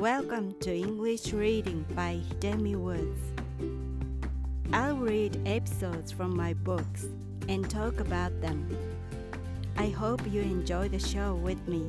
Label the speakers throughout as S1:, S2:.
S1: Welcome to English Reading by Hidemi Woods. I'll read episodes from my books and talk about them. I hope you enjoy the show with me.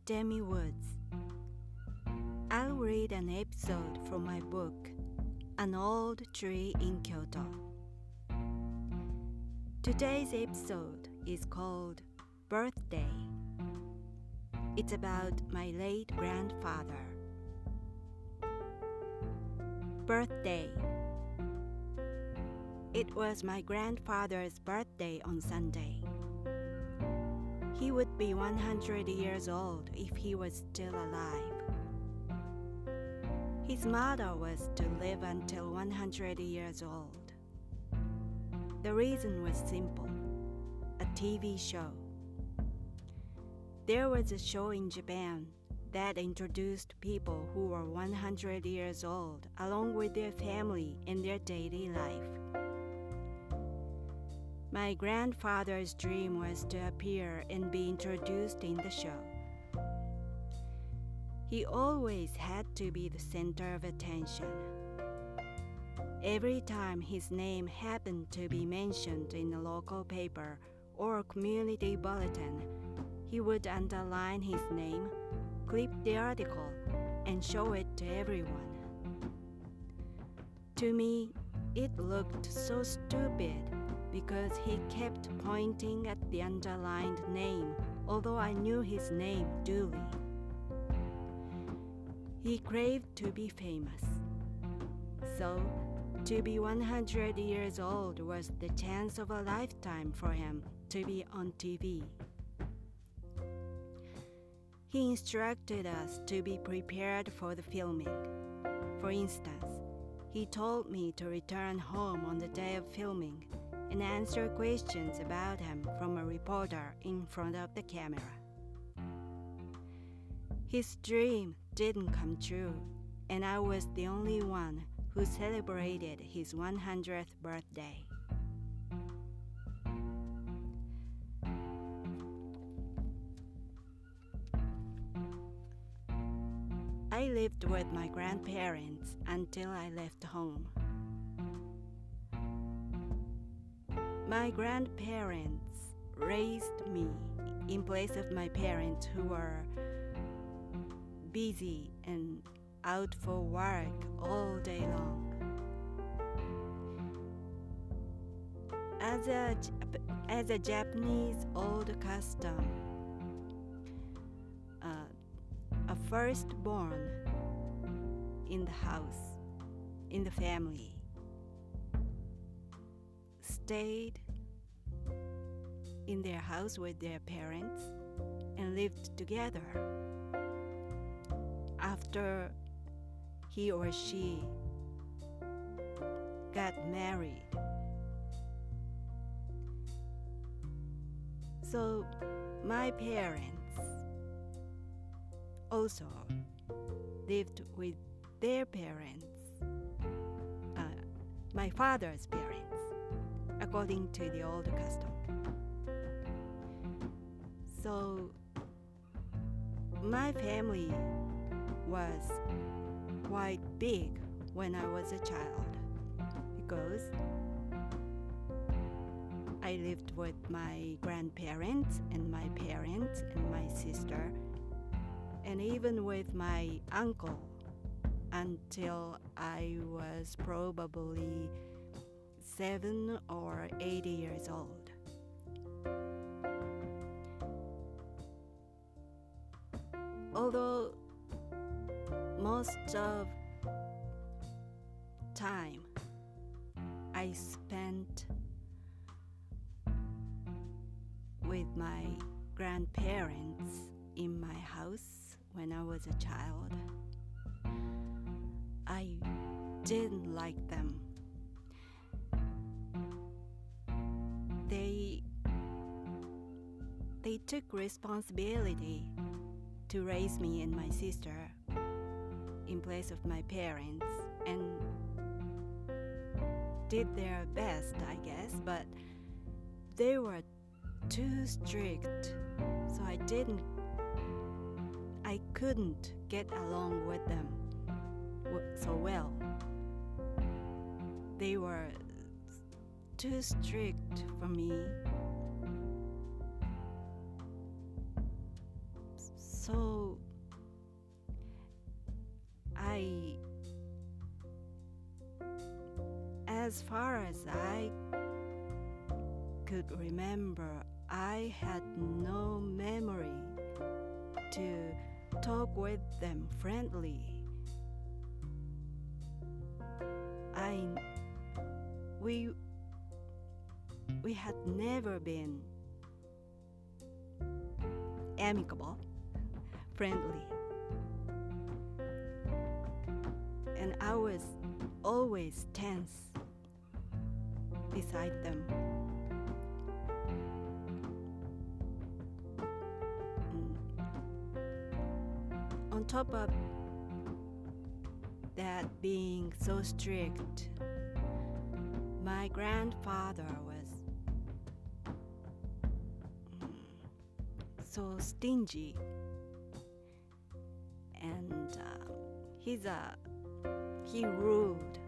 S1: I'm Hidemi Woods. I'll read an episode from my book, An Old Tree in Kyoto. Today's episode is called Birthday. It's about my late grandfather. Birthday. It was my grandfather's birthday on Sunday. He would be 100 years old if he was still alive. His motto was to live until 100 years old. The reason was simple a TV show. There was a show in Japan that introduced people who were 100 years old along with their family in their daily life. My grandfather's dream was to appear and be introduced in the show. He always had to be the center of attention. Every time his name happened to be mentioned in a local paper or community bulletin, he would underline his name, clip the article, and show it to everyone. To me, it looked so stupid because he kept pointing at the underlined name, although I knew his name duly. He craved to be famous. So, to be 100 years old was the chance of a lifetime for him to be on TV. He instructed us to be prepared for the filming. For instance, he told me to return home on the day of filming and answer questions about him from a reporter in front of the camera. His dream didn't come true, and I was the only one who celebrated his 100th birthday. I lived with my grandparents until I left home. My grandparents raised me in place of my parents who were busy and out for work all day long. As a, as a Japanese old custom, uh, a firstborn in the house, in the family, stayed in their house with their parents and lived together. After he or she got married. So, my parents also lived with their parents, uh, my father's parents, according to the old custom. So, my family was quite big when I was a child because I lived with my grandparents and my parents and my sister and even with my uncle until I was probably seven or eight years old. Although most of time I spent with my grandparents in my house when I was a child. I didn't like them. They took responsibility to raise me and my sister in place of my parents and did their best, I guess, but they were too strict, so I didn't, I couldn't get along with them so well. They were too strict for me. So I, as far as I could remember, I had no memory to talk with them friendly. I we we had never been amicable, friendly. And I was always tense beside them. On top of that being so strict, my grandfather was mm, so stingy, and uh, he's a he ruled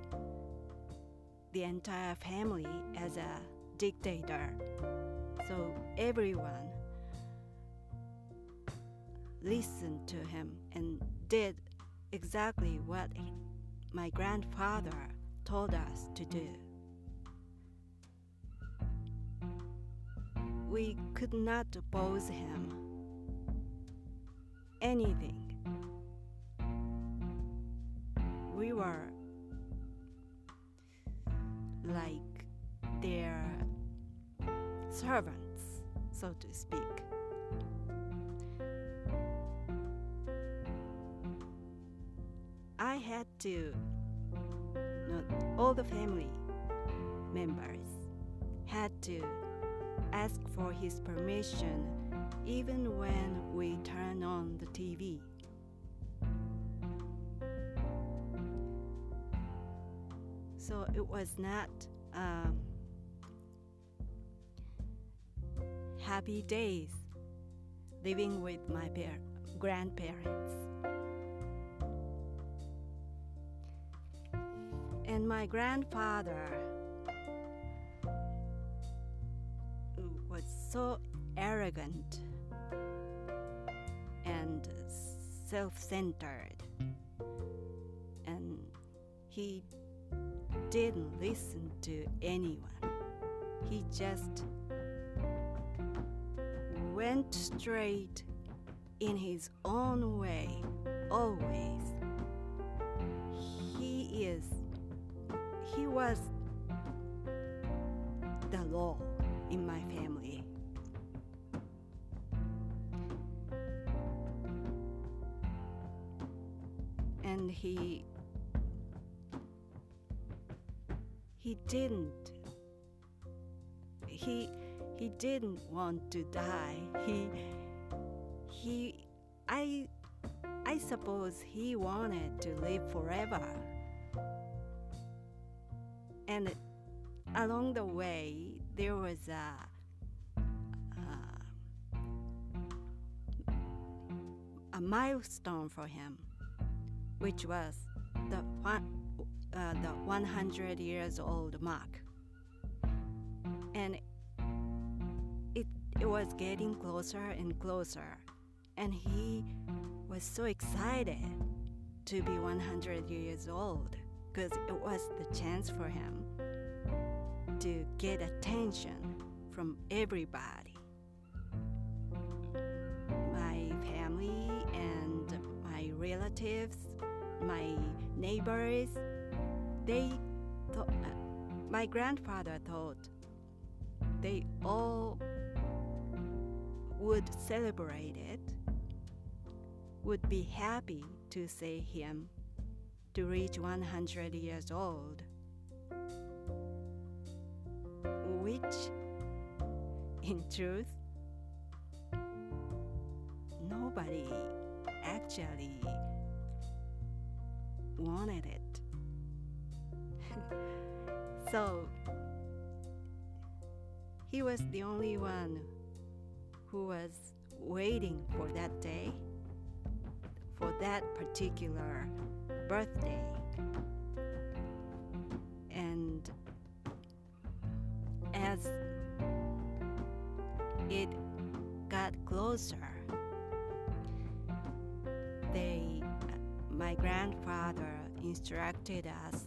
S1: the entire family as a dictator. So everyone listened to him and did exactly what my grandfather told us to do. We could not oppose him. Anything. Were like their servants, so to speak. I had to, not all the family members had to ask for his permission even when we turn on the TV. So it was not um, happy days living with my par- grandparents. And my grandfather was so arrogant and self centered. And he didn't listen to anyone. He just went straight in his own way, always. He is, he was the law in my family. And he he didn't. He he didn't want to die. He he i i suppose he wanted to live forever. And along the way there was a a, a milestone for him which was the one uh, the 100 years old mark. And it, it was getting closer and closer. And he was so excited to be 100 years old because it was the chance for him to get attention from everybody. My family and my relatives, my neighbors, they my grandfather thought they all would celebrate it, would be happy to see him to reach 100 years old, which, in truth, nobody actually wanted it. so he was the only one who was waiting for that day, for that particular birthday. And as it got closer, my grandfather instructed us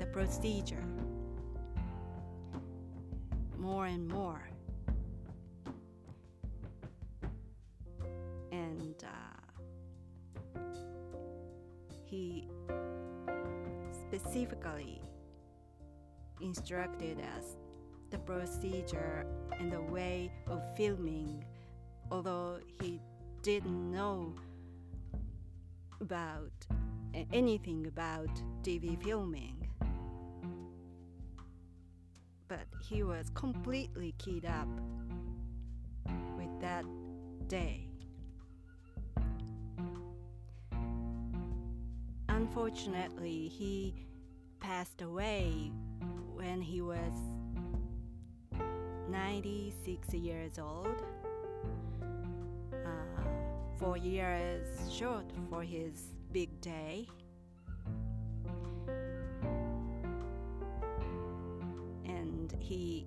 S1: the procedure more and more. And uh, he specifically instructed us the procedure and the way of filming, although he didn't know about anything about TV filming. But he was completely keyed up with that day. Unfortunately, he passed away when he was 96 years old. Four years short for his big day. And he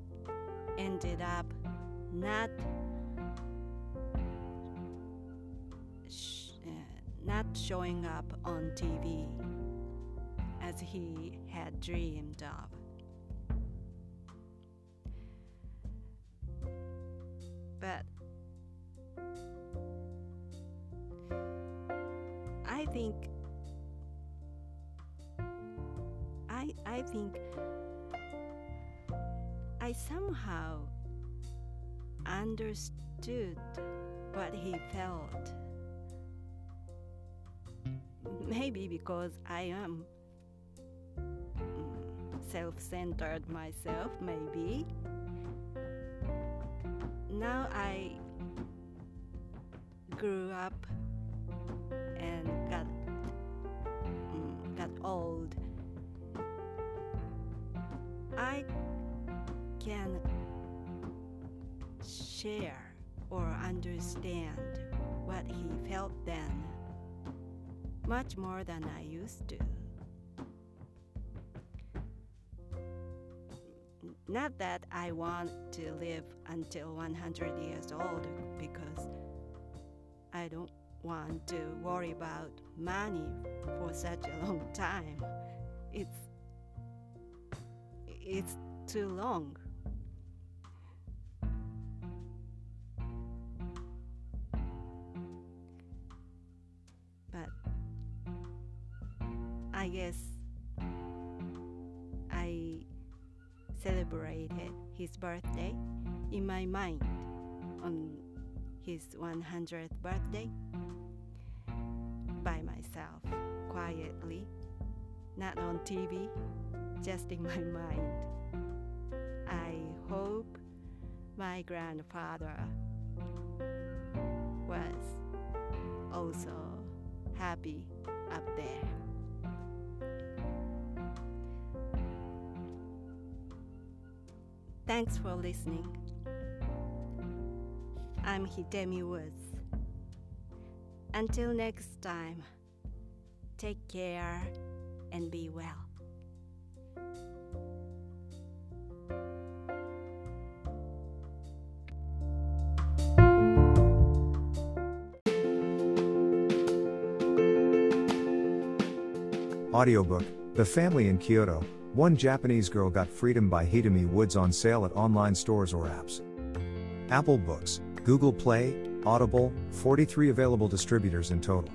S1: ended up not sh- uh, not showing up on TV as he had dreamed of. But think I I think I somehow understood what he felt. Maybe because I am mm, self centered myself, maybe. Now I grew up share or understand what he felt then much more than I used to. Not that I want to live until 100 years old because I don't want to worry about money for such a long time. It's it's too long. Guess I celebrated his birthday in my mind on his 100th birthday by myself, quietly, not on TV, just in my mind. I hope my grandfather was also happy up there. Thanks for listening. I'm Hidemi Woods. Until next time, take care and be well.
S2: Audiobook The Family in Kyoto One Japanese Girl Got Freedom by Hidemi Woods on sale at online stores or apps. Apple Books, Google Play, Audible, 43 available distributors in total.